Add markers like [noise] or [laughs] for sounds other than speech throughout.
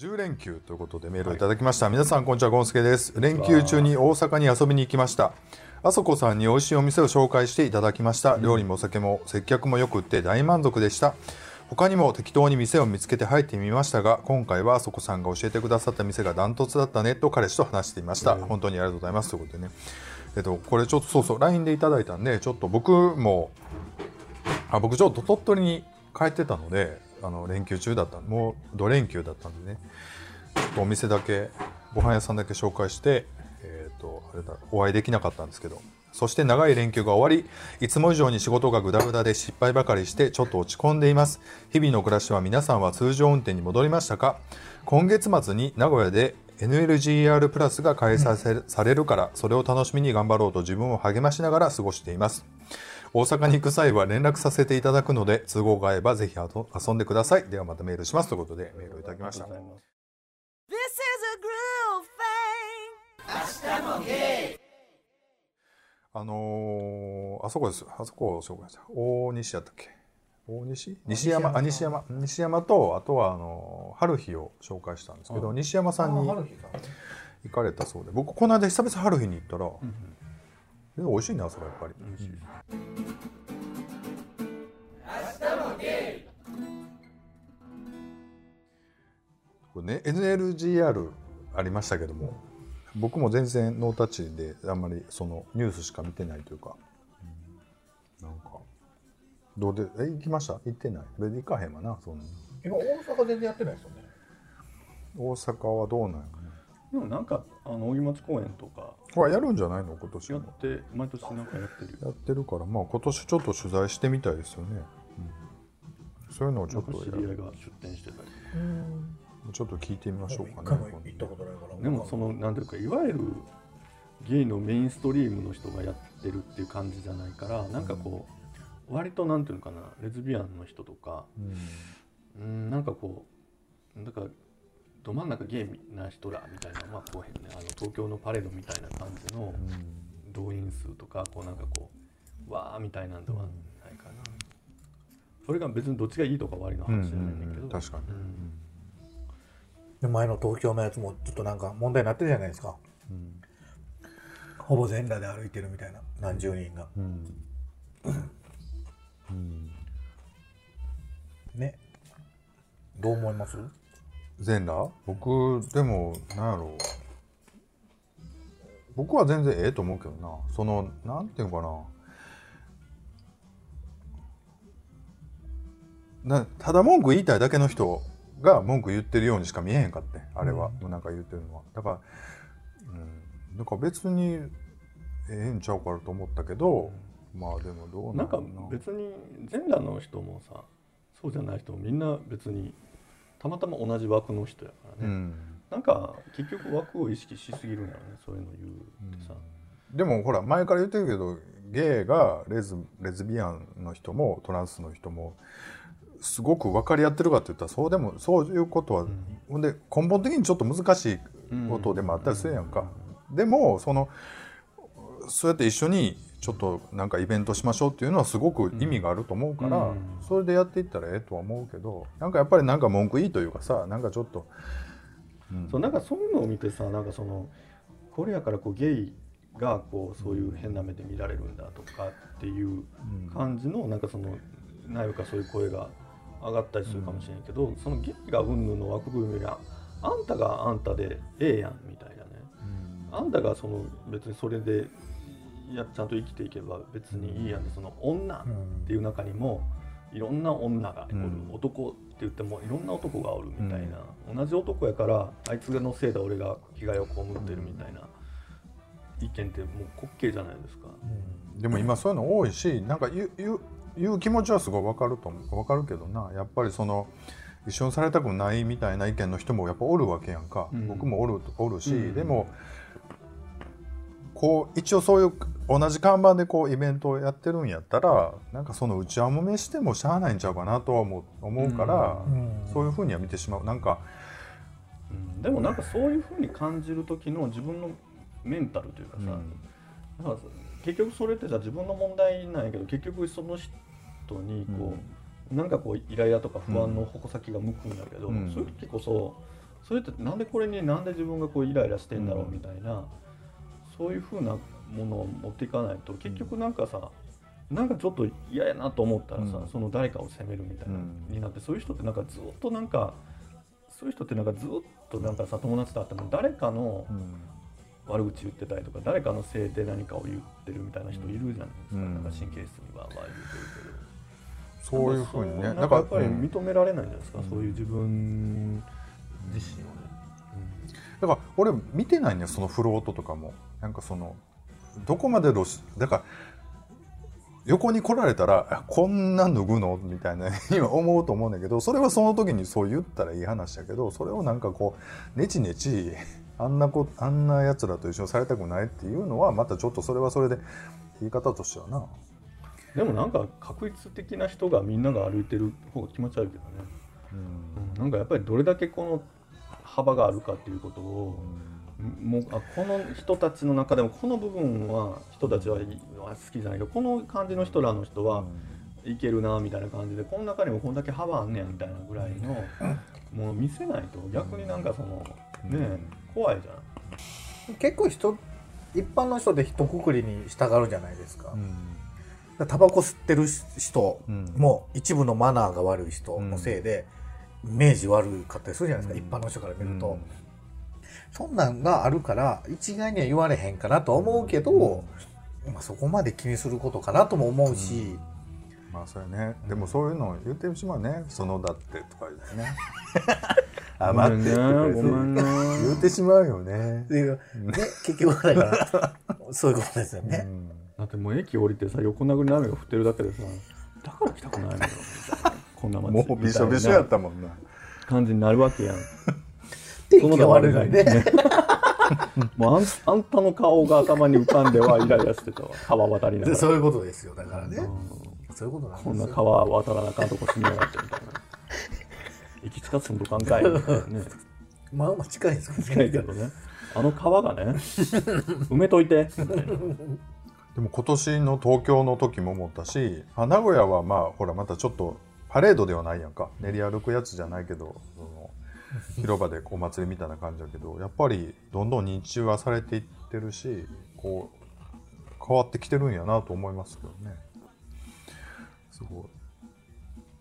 10連休ということでメールをい。ただきました、はい、皆さんこんにちは。ゴンスケです。連休中に大阪に遊びに行きました。あそこさんに美味しいお店を紹介していただきました、料理もお酒も接客もよくって大満足でした。他にも適当に店を見つけて入ってみましたが今回はあそこさんが教えてくださった店がダントツだったねと彼氏と話していました、本当にありがとうございます。ということでね。えっとこれちょっとそうそう LINE でいただいたんでちょっと僕もあ僕ちょっと鳥取に帰ってたのであの連休中だったもう土連休だったんでねちょっとお店だけご飯屋さんだけ紹介して、えーと、あれだお会いできなかったんですけどそして長い連休が終わりいつも以上に仕事がグダグダで失敗ばかりしてちょっと落ち込んでいます。日々の暮らしは皆さんは通常運転に戻りましたか？今月末に名古屋で NLGR プラスが開催されるからそれを楽しみに頑張ろうと自分を励ましながら過ごしています。大阪に行く際は連絡させていただくので都合が合えばぜひ遊んでください。ではまたメールします。ということでメールをいただきました。あのー、あそこです。あそこを紹介した。大西やったっけ？大西？西山？あ西山。西山とあとはあの春日を紹介したんですけど西山さんに行かれたそうで。僕この間久々春日に行ったら、うんうん、美味しいねあそこやっぱり、うん、これね NLGR ありましたけども僕も全然ノータッチであんまりそのニュースしか見てないというか、うん、なんかどうでえ行きました？行ってない。別に行かへんわなそんな。今大阪全然やってないですよね。大阪はどうなんやねでもなんかあの扇町公園とかはやるんじゃないの？今年やって毎年なんかやってるやってるからまあ今年ちょっと取材してみたいですよね、うん、そういうのをちょっと知り合いが出店してたり。うんちょっと聞いてみましょうかね。行ったことないからでもそのなんていうかいわゆるゲイのメインストリームの人がやってるっていう感じじゃないからなんかこう、割となんていうのかなレズビアンの人とか、うん、なんかこうなんかど真ん中ゲイな人らみたいなまあこうへんねあの東京のパレードみたいな感じの動員数とかこうなんかこうわーみたいなんではないかな。それが別にどっちがいいとか悪いの話じゃないんだけど、確かに、で前の東京のやつもちょっとなんか問題になってるじゃないですか、うん、ほぼ全裸で歩いてるみたいな。何十人が、うん。うん、ね。どう思います？全裸？僕でもなんやろ。う僕は全然ええと思うけどな。そのなんていうかな。なただ文句言いたいだけの人が文句言ってるようにしか見えへんかってあれは、うん、なんか言ってるのは。だから、うん、だから別にええんちゃうからと思ったけど、うん、まあでもどうなんか別に全裸の人もさそうじゃない人もみんな別にたまたま同じ枠の人やからね、うん、なんか結局枠を意識しすぎるんやろねそういうの言うってさ、うん、でもほら前から言ってるけどゲイがレズレズビアンの人もトランスの人もすごく分かり合ってるかって言ったらそうでもそういうことは、うん、で根本的にちょっと難しいことでもあったりするやんか、うん、でもそのそうやって一緒にちょっとなんかイベントしましょうっていうのはすごく意味があると思うから、うん、それでやっていったらええとは思うけどなんかやっぱりなんか文句いいというかさなんかちょっと、うん、そうなんかそういうのを見てさなんかそのこれやからこうゲイがこうそういう変な目で見られるんだとかっていう感じのなんかその内部かそういう声が上がったりするかもしれんけど、うん、そのゲイがうんぬんの枠組みがあんたがあんたでええやんみたいなね、うん、あんたがその別にそれでやちゃんと生きていけば別にいいやんでその女っていう中にもいろんな女がおる、うん、男って言ってもいろんな男がおるみたいな、同じ男やからあいつのせいで俺が被害を被ってるみたいな。意見ってもう滑稽じゃないですか、でも今そういうの多いしなんか言ういう気持ちはすごい分かると分かるけどな。やっぱりその一緒にされたくないみたいな意見の人もやっぱおるわけやんか、うん、僕もおるおるし、うん、でもこう一応そういう同じ看板でこうイベントをやってるんやったらなんかその内輪もめしてもしゃあないんちゃうかなとは思う思うから、うん、そういうふうには見てしまう。なんか、でもなんかそういうふうに感じる時の自分のメンタルというかさ、だから結局それってさ自分の問題なんやけど結局その人にこう、うん、なんかこうイライラとか不安の矛先が向くんだけど、うん、そういう時こそそれってなんでこれになんで自分がこうイライラしてんだろうみたいな、そういうふうなものを持っていかないと結局なんかさ、なんかちょっと嫌やなと思ったらさ、うん。その誰かを責めるみたいな、うんになってそういう人ってなんかずっとなんかそういう人ってなんかずっとなんかさ友達と会っても誰かのうん。悪口言ってたりとか誰かのせいで何かを言ってるみたいな人いるじゃないですか、うん。なんか神経質にわーわー言ってるけど。そういうふうにねなんかかやっぱりうん。認められないじゃないですか、うん。そういう自分自身をね。だから俺見てないねそのフロートとかも。なんかそのどこまでロシだから横に来られたらあこんな脱ぐの？みたいな今思うと思うんだけどそれはその時にそう言ったらいい話だけどそれをなんかこうネチネチあんなこあんなやつらと一緒にされたくないっていうのはまたちょっとそれはそれで言い方としてはな。でもなんか確率的な人がみんなが歩いてる方が気持ち悪いけどね、うん。うん。なんかやっぱりどれだけこの幅があるかっていうことを、もうあこの人たちの中でもこの部分は人たちは好きじゃないけどこの感じの人らの人はいけるなみたいな感じでこの中にもこんだけ幅あんねやみたいなぐらいのもう見せないと。逆になんかそのね怖いじゃん。結構人一般の人で一括りに従うじゃないですか,、うん。タバコ吸ってる人うん。も一部のマナーが悪い人のせいで、イメージ悪かったりするじゃないですか、一般の人から見ると、そんなんがあるから一概には言われへんかなとは思うけど、まあ、そこまで気にすることかなとも思うし、まあそれね。でもそういうのを言ってしまうね。そのだってとか言うね。[laughs] あ待ってとか言うごめんね言ってしまうよね。でね、結局だからそういうことですよね、うん。だってもう駅降りてさ横殴りの雨が降ってるだけでさだから来たくないのよこんな街もうびしょびしょやったもんな。感じになるわけやん。[laughs] 天気が悪いのにね。[laughs] もうあんあんたの顔が頭に浮かんではイライラしてたわ。川渡りながら。でそういうことですよだからね、うんそういうことなんですこんなよ川渡らなあかんとこ住みやがってみたいな。[laughs] 行き近すんとかんかい。みたいなね。まあまあ近いですけ近いけどね。あの川がね埋めといて。みたいなでも今年の東京の時も思ったしあ名古屋はまあほらまたちょっとパレードではないやんか。練り歩くやつじゃないけどその広場でお祭りみたいな感じだけどやっぱりどんどん認知はされていってるしこう変わってきてるんやなと思いますけどね。すごい。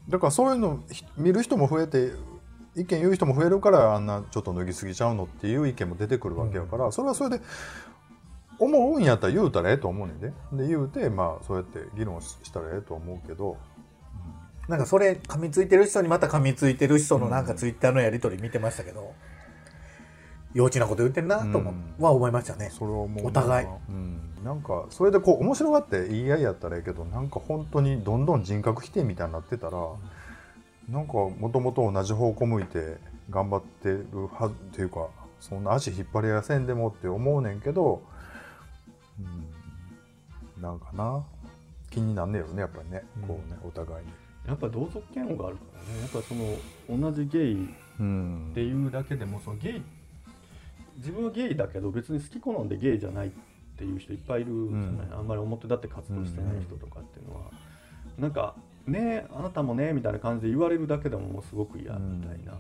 だからそういうのひ見る人も増えて意見言う人も増えるからあんなちょっと脱ぎすぎちゃうのっていう意見も出てくるわけやから、それはそれで思うんやったら言うたらええと思うねんで。で言うてまあそうやって議論ししたらええと思うけどなんかそれ噛みついてる人にまた噛みついてる人のなんかツイッターのやり取り見てましたけど、幼稚なこと言ってんなとも、うん。は思いましたね。それはもうお互い。うん、なんかそれでこう面白がって言い合いやったらええけどなんか本当にどんどん人格否定みたいになってたら、なんかもともと同じ方向向いて頑張ってるはずっていうかそんな足引っ張りやせんでもって思うねんけど、うん、なんかな。気になんねやろねやっぱりね、こうねお互いに。やっぱ同族嫌悪があるからね。やっぱその同じゲイうん。っていうだけでもそのゲイ自分はゲイだけど別に好き好んでゲイじゃないっていう人いっぱいいるじゃない、うん。あんまり表立って活動してない人とかっていうのは、なんか「ねあなたもね」みたいな感じで言われるだけでももうすごく嫌みたいな、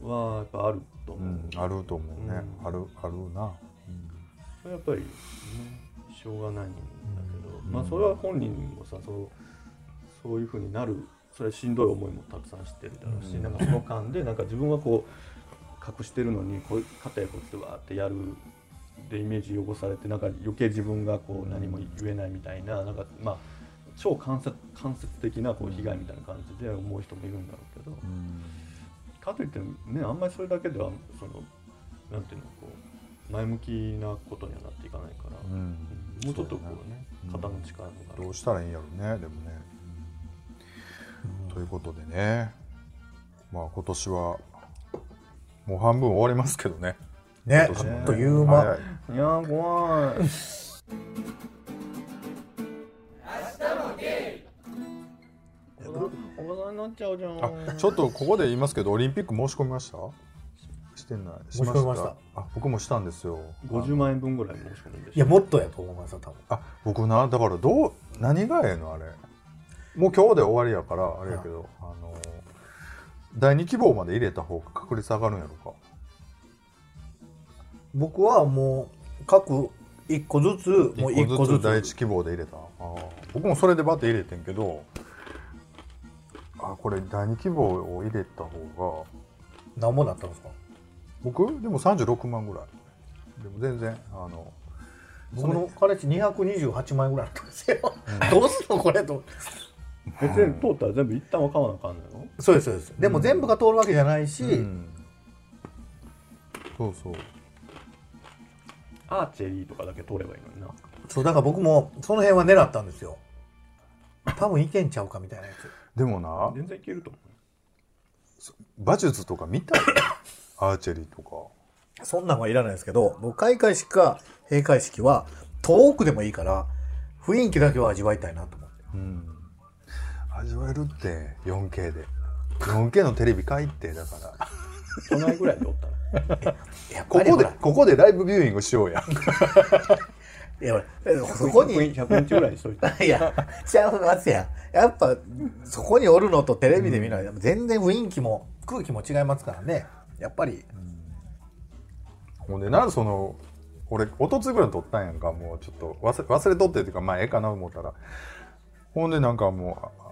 はやっぱあると思う、うん、あると思うね、うん。あるあるな、それはやっぱり、ね、しょうがないんだけど、うん。まあそれは本人もさそうそういうふうになるそれはしんどい思いもたくさんしてるだろうし、うん。なんかその間でなんか自分はこう隠してるのにこう肩やこっちでわーってやるでイメージ汚されてなんか余計自分がこう何も言えないみたいななんかまあ超間接間接的なこう被害みたいな感じで思う人もいるんだろうけど、うん。かといってねあんまりそれだけではそのなんていうのこう前向きなことにはなっていかないから。うん。もうちょっとこうねうん。肩の力があるどうしたらいいんやろねでもね、ということでね。まあ今年はもう半分終わりますけどね。ね。今年もね。あっという間、早いい。やー怖いちょっとここで言いますけどオリンピック申し込みました？してない。し申し込みました。あ僕もしたんですよ。50万円分ぐらい申し込むんでいやもっとやと思いますよ多分。あ僕なだからどう何がええのあれ？もう今日で終わりやからあれやけど、あの第2希望まで入れた方が確率上がるんやろか。僕はもう各一個ずつもう一個ずつ。第一希望で入れた。僕もそれでバッて入れてんけどあこれ第二希望を入れた方が何もなったんですか？僕？でも36万ぐらい。でも全然あの僕の彼氏228万円ぐらいだったんですよ、[laughs] どうすんのこれと別に通ったら全部一旦は買わなあかんのよそうですそうです。でも全部が通るわけじゃないし、うん。そうそう。アーチェリーとかだけ通ればいいのにな。そうだから僕もその辺は狙ったんですよ。多分いけんちゃうかみたいなやつ。でもな全然いけると思馬術とか見たい？[coughs] アーチェリーとか。そんなんはいらないですけど僕開会式か閉会式は遠くでもいいから雰囲気だけは味わいたいなと思って。うん味わえるって 4K で。4K のテレビ買いってだから。う都内ぐらいでおったら [laughs] ここでここでライブビューイングしようや。[laughs] いやそこに。100 100インチぐらいにしといて。[laughs] いや、ちゃいますや。ん。やっぱ、そこにおるのとテレビで見るのは、全然雰囲気も空気も違いますからね。やっぱり、ほんでなんその俺おとついぐらいに撮ったんやんか。もうちょっと忘れ忘れとってっていうかまあええかな思ったら。ほんでなんかもうあ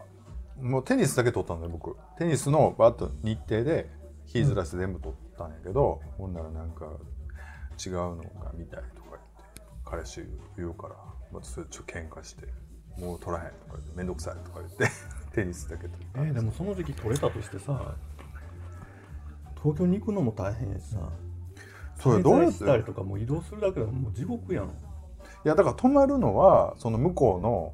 もうテニスだけ撮ったんだよ僕。テニスのバッと日程で日ずらして全部撮ったんやけど、ほんならなんか違うのが見たいとか言って彼氏言うからまたそれちょっと喧嘩してもう撮らへんとか言って面倒くさいとか言って [laughs] テニスだけ撮ったえーでもその時期取れたとしてさ東京に行くのも大変やしさそれどうやったりとかもう移動するだけでももう地獄やん。いやだから泊まるのはその向こうの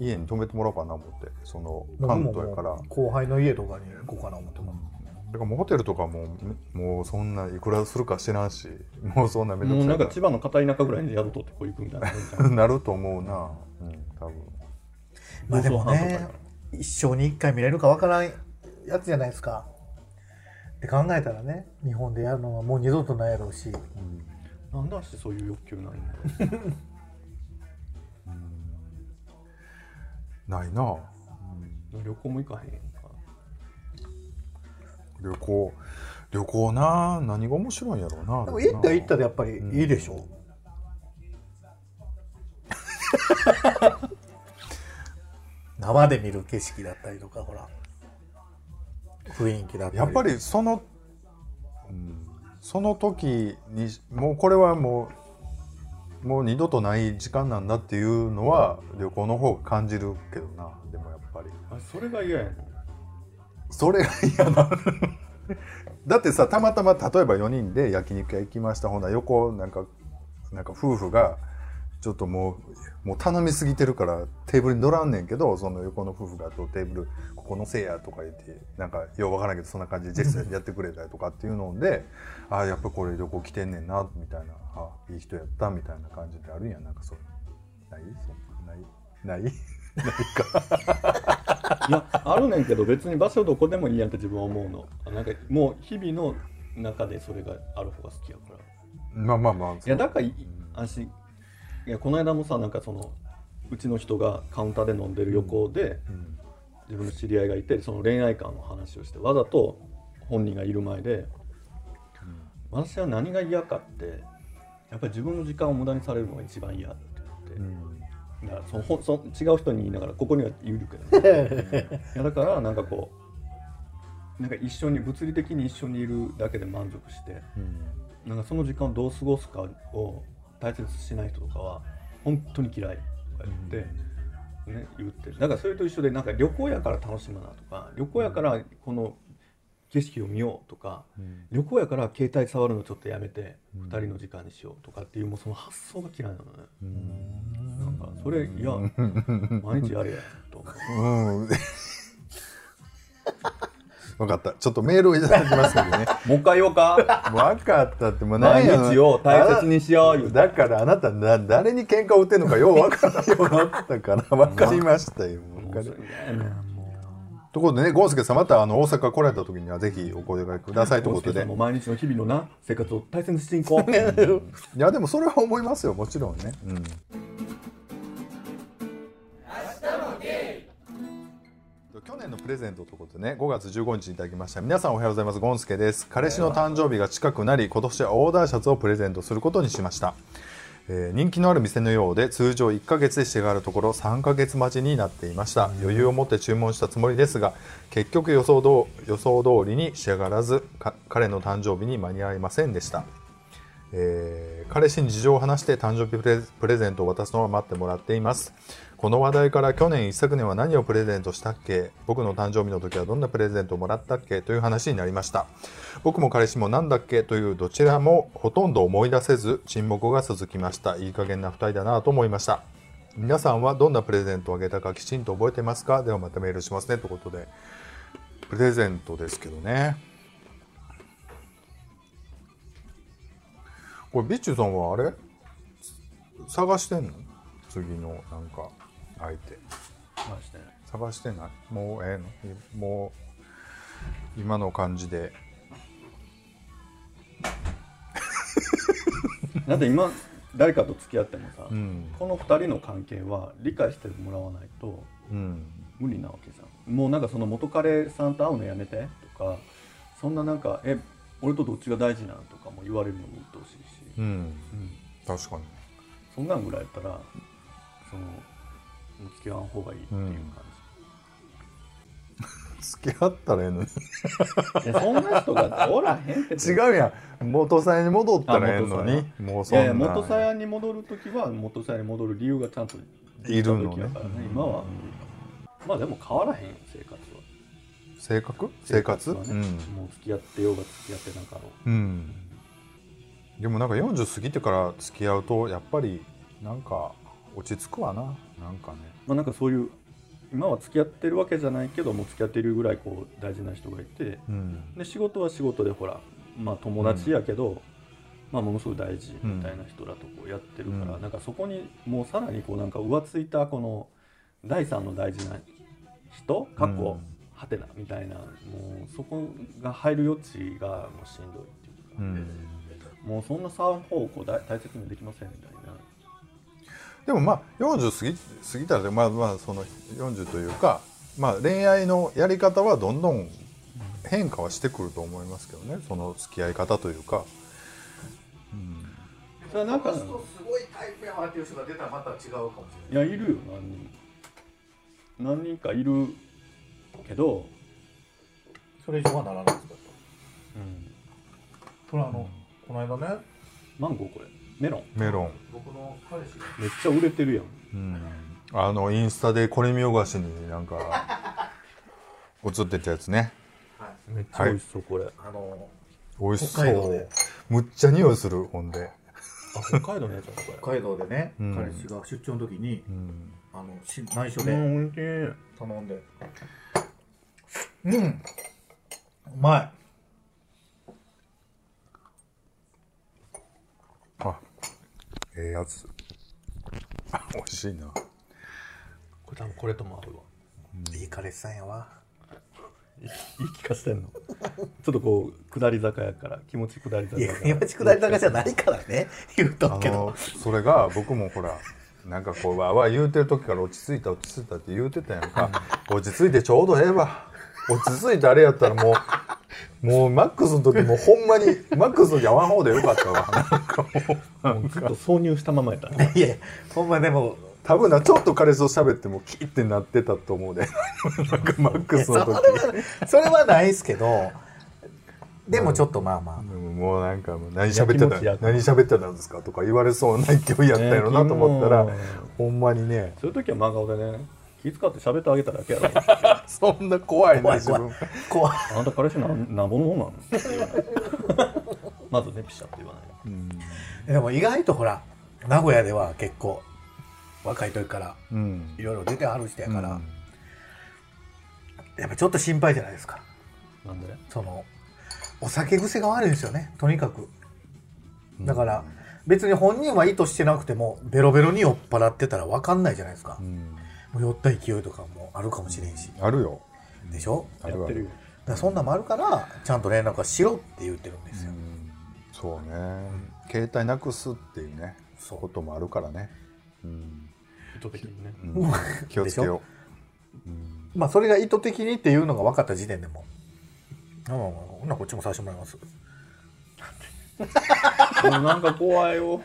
家に泊めてもらおうかな思ってその関東やから。だ後輩の家とかに行こうかな思ってます。からもうホテルとかももうそんないくらするか知らんし [laughs] もうそんなめんどもうなんくさいか千葉の片田舎ぐらいに宿取ってこう行くみたいななると思うな。うん多分。まあでもねか、一生に一回見れるかわからんやつじゃないですか。って考えたらね、日本でやるのはもう二度とないやろうし、なんで足そういう欲求ないん [laughs] ないな。う旅行も行かへんか。旅行。旅行な。何が面白いんやろうなでも行ったら行ったでやっぱりいいでしょ。[laughs] 生で見る景色だったりとか、ほら、雰囲気だったり。やっぱりその、うん、その時にもうこれはもうもう二度とない時間なんだっていうのは旅行の方が感じるけどなでもやっぱり。あそれが嫌やねん。それが嫌な [laughs] だってさたまたま例えば4人で焼肉屋行きました。ほな横なんかなんか夫婦がちょっともうもう頼みすぎてるからテーブルに乗らんねんけどその横の夫婦がとテーブルここのせいやとか言ってなんかようわからんけどそんな感じでジェスチャーやってくれたりとかっていうのでああやっぱこれ旅行来てんねんなみたいなあいい人やったみたいな感じであるんやなんかそうない？そうない？ない？ないいやあるねんけど別に場所どこでもいいやんって自分は思うの。なんかもう日々の中でそれがある方が好きやから。まあまあまあいやだからい私いやこの間もさなんかそのうちの人がカウンターで飲んでる横で、うん自分の知り合いがいてその恋愛観の話をしてわざと本人がいる前で、私は何が嫌かってやっぱり自分の時間を無駄にされるのが一番嫌って言って、だからそのその違う人に言いながらここには言うけど、ね、[laughs] いやだからなんかこうなんか一緒に物理的に一緒にいるだけで満足してうん。なんかその時間をどう過ごすかを大切にしない人とかは本当に嫌いとか言って、ね、言ってだからそれと一緒でなんか旅行やから楽しむなとか旅行やからこの景色を見ようとか、旅行やから携帯触るのちょっとやめて2人の時間にしようとかっていうもうその発想が嫌いなのね、なんかそれいや [laughs] 毎日やれやと思う。うん。分かった。ちょっとメールをいただきますけどね。[laughs] もう一回言おうか分かったって、もう毎何や日を大切にしよう言うてだからあなたな誰に喧嘩を売ってんのかよう分からんようになったから [laughs] 分かりましたよ。分かりもうそれ嫌やねんもうところでね、ゴンスケさんまたあの大阪来られた時にはぜひお声掛けくださいということで。毎日の日々のな生活を大切にしていこう [laughs] いやでもそれは思いますよ、もちろんね。うん。去年のプレゼントということでね5月15日にいただきました。皆さんおはようございます。ゴンスケです。彼氏の誕生日が近くなり今年はオーダーシャツをプレゼントすることにしました、えー人気のある店のようで通常1ヶ月でしてがあるところ3ヶ月待ちになっていました。余裕を持って注文したつもりですが結局予想ど予想通りに仕上がらずか彼の誕生日に間に合いませんでした。えー彼氏に事情を話して誕生日プレプレゼントを渡すのを待ってもらっていますこの話題から去年一昨年は何をプレゼントしたっけ？僕の誕生日の時はどんなプレゼントをもらったっけ？という話になりました。僕も彼氏もなんだっけ？というどちらもほとんど思い出せず沈黙が続きました。いい加減な2人だなと思いました。皆さんはどんなプレゼントをあげたかきちんと覚えてますか？ではまたメールしますね。ということでプレゼントですけどね。これビッチュさんはあれ？探してんの？次のなんか。相手まして探してない？もうええの？もう今の感じで。[laughs] だって今誰かと付き合ってもさ、うん。この2人の関係は理解してもらわないとうん。無理なわけじゃん。もうなんかその元彼さんと会うのやめて？とかそんななんかえ俺とどっちが大事なんとかも言われるのも鬱陶しいし、うん。うん。確かに。そんなんぐらいやったらその付き合わん方がいいっていう感付き合ったらええのに。じ、いやそんな人がおらへんって。違うやん。元さんに戻ったらええのに。もういや。いやそんな元さやに戻る時は元さやに戻る理由がちゃんといるのね。今は。まあでも変わらへんよ生活は。性格？生活はね、うん。もう付き合ってようが付き合ってなかろう。うん。でもなんか40過ぎてから付き合うとやっぱりなんか落ち着くわな。なんかね。まあなんかそういう今は付き合ってるわけじゃないけどもう付き合ってるぐらいこう大事な人がいてうん。で仕事は仕事でほらまあ友達やけど、まあものすごい大事みたいな人らとこうやってるから、うん。なんかそこにもうさらにこうなんか浮ついたこの第三の大事な人過去、うん。はてなみたいなもうそこが入る余地がもうしんどいっていうか、うん。もうそんな3方向大大切にできませんみたいな。でもまあ40過ぎ過ぎたらまあまあその40というか、まあ、恋愛のやり方はどんどん変化はしてくると思いますけどね。その付き合い方というか、それはなんかすごいタイプやわっていう人が出たらまた違うかもしい。やいるよ。何人何人かいるけど、それ以上はならないですか？うん、それあの、この間ね。マンゴーこれメロン。メロン、僕の彼氏がめっちゃ売れてるやん。うん、あのインスタでこれ見よがしになんか [laughs] 映ってたやつね。はい。めっちゃ美味しそう、これ。あの美味しそ北海道で。うむっちゃ匂いするほんで、あ北海道のやつだこれ。北海道でね、うん。彼氏が出張の時にうん、あのし内緒うでん美味しい頼んで。うん。うまい。あええやつ。あ [laughs] 美味しいな。これ多分これとも合うわ。いい彼氏さんやわ。[laughs] 言い聞かせてんの？[laughs] ちょっとこう下り坂やから気持ち下り坂いややから。今ち下り坂じゃないからね。言うとあくけど。のそれが僕もほらなんかこうわわ言うてる時から落ち着いた落ち着いたって言うてたやんか。落ち着いてちょうどええわ。落ち着いてあれやったらもうもうマックスの時もうほんまにマックスの時合わん方でよかったわ。なんかもうずっと挿入したままやったね。いやほんまでも多分なちょっと彼氏と喋ってもキーってなってたと思うで。なんかマックスの時。はそれはないですけどでもちょっとまあまあ。でももうなんかもう何喋ってた何喋ってたんですかとか言われそうな勢いやったやろなと思ったら、ねほんまにね。そういう時は真顔でね気遣って喋ってあげただけやろ。[laughs] そんな怖いな怖い怖い。自分。怖い。あんた彼氏なんなんぼのもんなのって言わないまずねピシャって言わないで。も意外とほら名古屋では結構若い時からうん。いろいろ出てはる人やから、うん。やっぱちょっと心配じゃないですか。なんでそのお酒癖が悪いんですよね。とにかく。だから別に本人は意図してなくてもベロベロに酔っ払ってたら分かんないじゃないですか。う、ん酔った勢いとかもあるかもしれんし。あるよ。でしょ？あるある。やってるよ。だそんなんもあるからちゃんと連絡はしろって言ってるんですよ、うん。そうね。携帯なくすっていうねそう。こともあるからね。うん。意図的にね。うん。気をつけよまあそれが意図的にっていうのが分かった時点でもああほなこっちもさせてもらいます。[laughs] もうなんか怖いよ。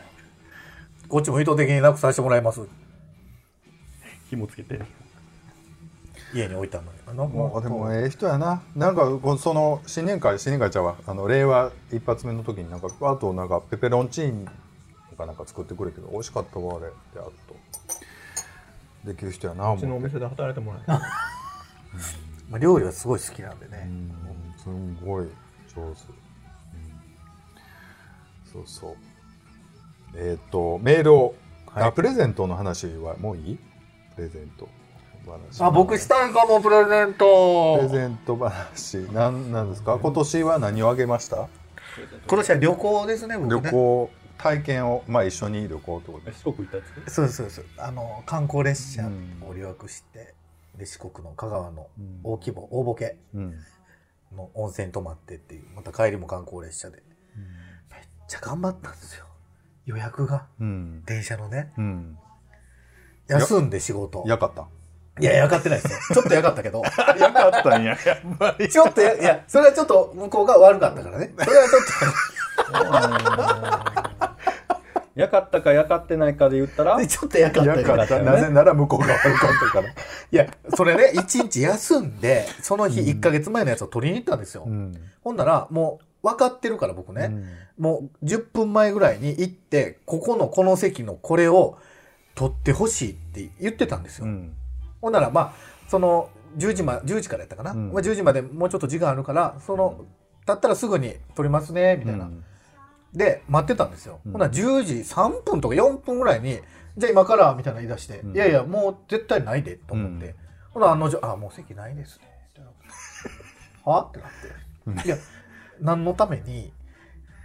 こっちも意図的になくさせてもらいます紐つけて。家に置いたのにな。もうでもええ人やな。なんかその新年会新年会ちゃうわ。あの令和一発目の時になんかあとなんかペペロンチーノかなんか作ってくれて美味しかったわあれ。ってあと。できる人やなうちのお店で働いてもらえまあ、料理はすごい好きなんでね、うんすごい上手、うん。そうそう。えっ、とメールを、はい。あプレゼントの話はもういい？プレゼント話。あ僕したいかもプレゼント。プレゼント話。なんなんですか？今年は何をあげました？今年は旅行ですね僕ね。旅行体験をまあ一緒に旅行ってことです。四国行ったやつそうですそうです。あの観光列車うん。を留学して、で四国の香川のうん。大規模大ボケうん。の温泉泊まってっていうまた帰りも観光列車で。めっちゃ頑張ったんですよ。予約が。うん。電車のね。うん休んで仕事。やかった。いややかってないですよ。[laughs] ちょっとやかったけど。やかったんや。やっぱり。ちょっとやいやそれはちょっと向こうが悪かったからね。それはちょっやかったかやかってないかで言ったら？とちょっとやかったかった。なぜなら向こうが悪かったから。いやそれね一日休んでその日1ヶ月前のやつを取りに行ったんですよ、うん。ほんならもう分かってるから僕ね、うん。もう10分前ぐらいに行って、ここのこの席のこれを取ってほしいって言ってたんですよ。うんほんならまあ、その10時ま、10時からやったかな。うんまあ10時までもうちょっと時間あるから、その、だったらすぐに取りますね、みたいな。で、待ってたんですよ。うんほんなら10時3分とか4分ぐらいに、じゃあ今からみたいな言い出して、うんいやいや、もう絶対ないで、と思って。うんほな、案の定、あ、もう席ないですね。は？ってなって。いや、何のために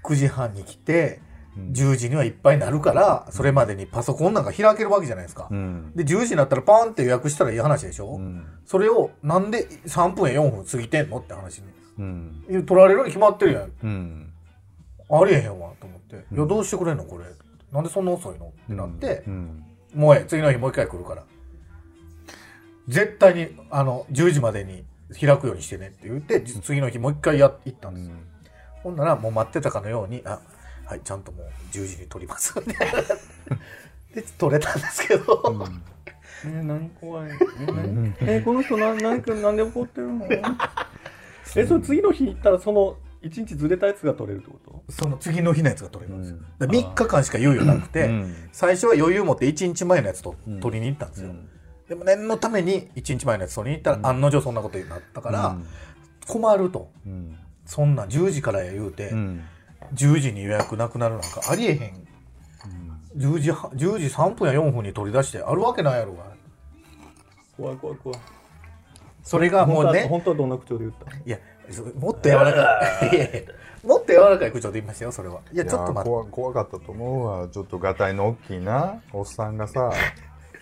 9時半に来て、うん10時にはいっぱいになるから、それまでにパソコンなんか開けるわけじゃないですか。うんで、10時になったらパーンって予約したらいい話でしょ、うんそれをなんで3分や4分過ぎてんのって話に。取られるに決まってるやん。うんありえへんわと思って。うんいや、どうしてくれんのこれ。なんでそんな遅いのってなって、うんもうええ、次の日もう一回来るから。絶対に、あの、10時までに開くようにしてねって言って、じ次の日もう一回や行ったんですよ。ほんなら、もう待ってたかのように、あ、はい、ちゃんともう10時に撮ります。みたいなで、撮れたんですけど、えー、何怖い。えー、何えーこの人な何かなんで怒ってるの？え、それ次の日行ったらその一日ずれたやつが取れるってこと？その次の日のやつが撮れるんです。よ。うん。だから3日間しか猶予なくて、うん。最初は余裕持って1日前のやつとうん。撮りに行ったんですよ。うん。でも念のために1日前のやつ撮りに行ったら、案の定そんなことになったから、困ると。うん。そんな10時からや言うて、うん10時に予約なくなるなんかありえへん。10時は、10時3分や4分に取り出してあるわけないやろが。怖い怖い怖い。それがもうね、本当はどんな口調で言ったいや、そもっと柔らかい。いやいやもっと柔らかい口調で言いましたよ、それは。いや、ちょっと待って。怖怖かったと思うわちょっとがたいの大きいなおっさんがさ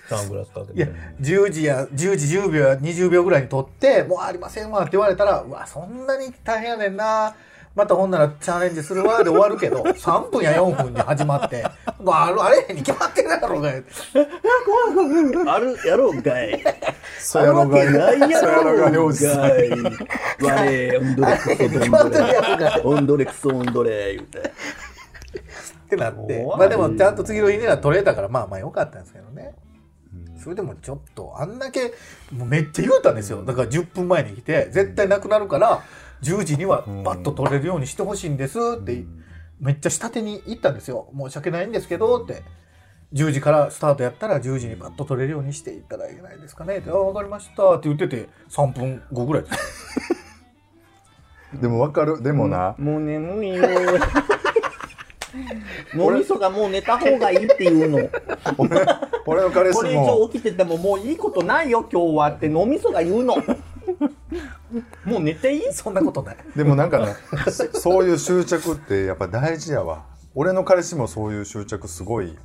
サングラスかけいや、10時や、10時10秒や20秒ぐらいに取って、もうありませんわって言われたら、うわ、そんなに大変やねんな。またほんならチャレンジするわで終わるけど、[laughs] 3分や4分に始まって、もうあるあれに決まってるやろが。[laughs] あるやろうがい。そやろがないやそやろうがい。我、オンドレクソ決まってるやろが。オンドレクソオンドレ言うて。ってなって。まあでもちゃんと次の日には取れたから、まあまあよかったんですけどね。それでもちょっと、あんだけ、もうめっちゃ言うたんですよ。だから10分前に来て、絶対なくなるから、10時にはバッと取れるようにしてほしいんですって、めっちゃ下手に言ったんですよ。申し訳ないんですけど、って。10時からスタートやったら10時にバッと取れるようにしていただけないですかねって、あ、わかりましたって言ってて、3分後ぐらいですよ。でもわかるでもな、もう眠いよ。脳みそがもう寝た方がいいっていうの。[laughs] 俺俺の彼これ以氏も上起きててももういいことないよ今日はって脳みそが言うの。[laughs] もう寝ていい？そんなことない。でもなんかねそそういう執着ってやっぱ大事やわ。俺の彼氏もそういう執着すごい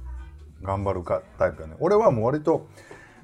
頑張るかタイプやね。俺はもう割と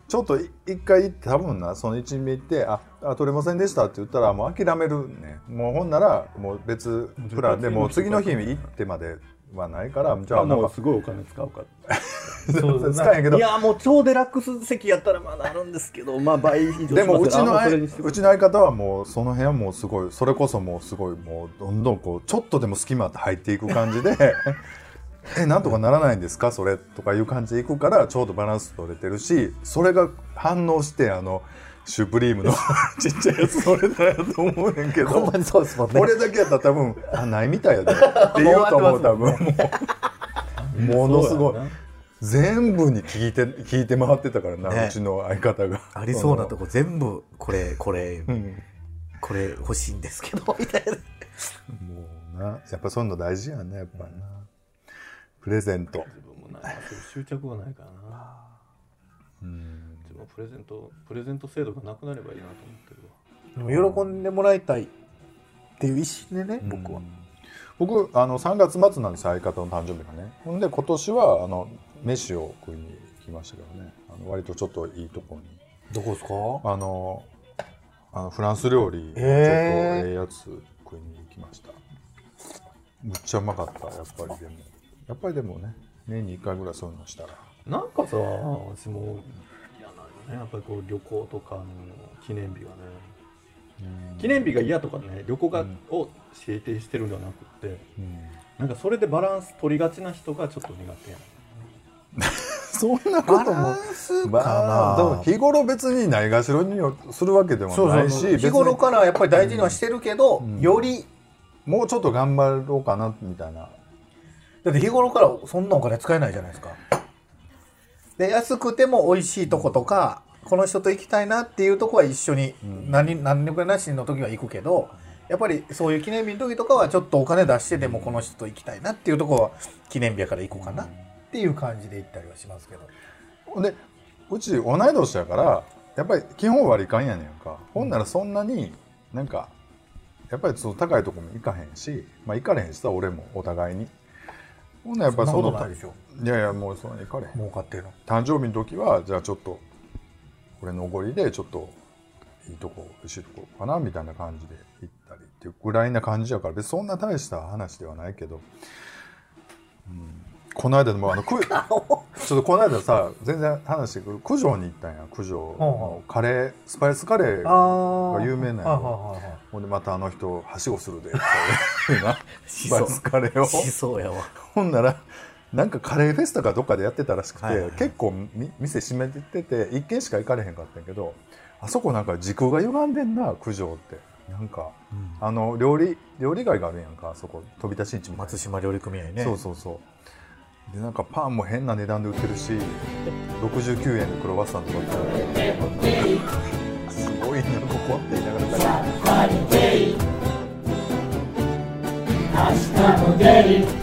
ちょっとい一回行って多分なその一目行ってあ「あ取れませんでした」って言ったらもう諦めるね。もうほんならもう別プランでもう次の日行ってまではないからじゃあもうすごいお金使うから [laughs] そう使えへんけど。いやもう超デラックス席やったらまあなるんですけどまあ倍以上でもうちのうちの相方はもうその辺はもうすごいそれこそもうすごいもうどんどんこうちょっとでも隙間あって入っていく感じで [laughs] えなんとかならないんですか？それとかいう感じでいくからちょうどバランス取れてるしそれが反応してあのシュプリームの [laughs] ちっちゃいやつ取れたやと思うねんけど。ほんまにそうですもんね。俺だけやったら多分「あないみたいやで」って言うと思う多分。もう [laughs] ものすごい。全部に聞いて聞いて回ってたからな、ね。うちの相方が。ありそうなとこ全部これこれうん。これ欲しいんですけどみたいな。もうな。やっぱそういうの大事やねやっぱりな。プレゼント。自分もな執着がないからな。うん自分はプレゼントプレゼント制度がなくなればいいなと思ってるわ。喜んでもらいたいっていう意思でね僕は、僕あの3月末なんです相方の誕生日がね。ほんで今年はあの飯を食いに行きましたけどね。あの割とちょっといいとこに。どこですか？あのあのフランス料理ちょっとええやつ食いに行きました。むっちゃうまかったやっぱりでも。やっぱりでもね年に1回ぐらいそういうのしたら。なんかさ私もね。やっぱりこう旅行とかの記念日はね。記念日が嫌とかね旅行が、を指定してるんではなくってうん。なんかそれでバランス取りがちな人がちょっと苦手や [laughs] そんなことバラもンス日頃別にないがしろにするわけでもないしそう日頃からやっぱり大事にはしてるけど、ん。よりもうちょっと頑張ろうかなみたいな。だって日頃からそんなお金使えないじゃないですかで安くても美味しいとことかこの人と行きたいなっていうとこは一緒にん。何,、何年かなしの時は行くけどやっぱりそういう記念日の時とかはちょっとお金出してでもこの人と行きたいなっていうとこは記念日やから行こうかなっていう感じで行ったりはしますけど。でうち同い年やからやっぱり基本割り勘やねんか。ほんならそんなになんかやっぱりその高いとこも行かへんしまあ行かれへんしさ俺もお互いに。ほんならやっぱりそそんなのことないでしょいやいやもうそんなに行かれへん。儲かってるの。誕生日の時はじゃあちょっと俺のおごりでちょっといいとこ美味しいとこかなみたいな感じで行ったりっていうぐらいな感じやから別にそんな大した話ではないけど、うん、この間でもあのくちょっとこの間さ全然話してくる九条に行ったんや。九条のカレースパイスカレーあが有名なんやほんでまたあの人はしごするで [laughs] スパイスカレーを。しそうやわ。ほんならなんかカレーフェスタかどっかでやってたらしくて、はいはいはい。結構み店閉めてて一軒しか行かれへんかったんやけどあそこなんか時空が歪んでんな九条って。なんか、あの料理料理街があるやんかあそこ。飛び出しんちみたいな。松島料理組合ね。そうそうそう。でなんかパンも変な値段で売ってるし69円でクロワッサンとか売ってる。すごいなここって言いながら明日も出る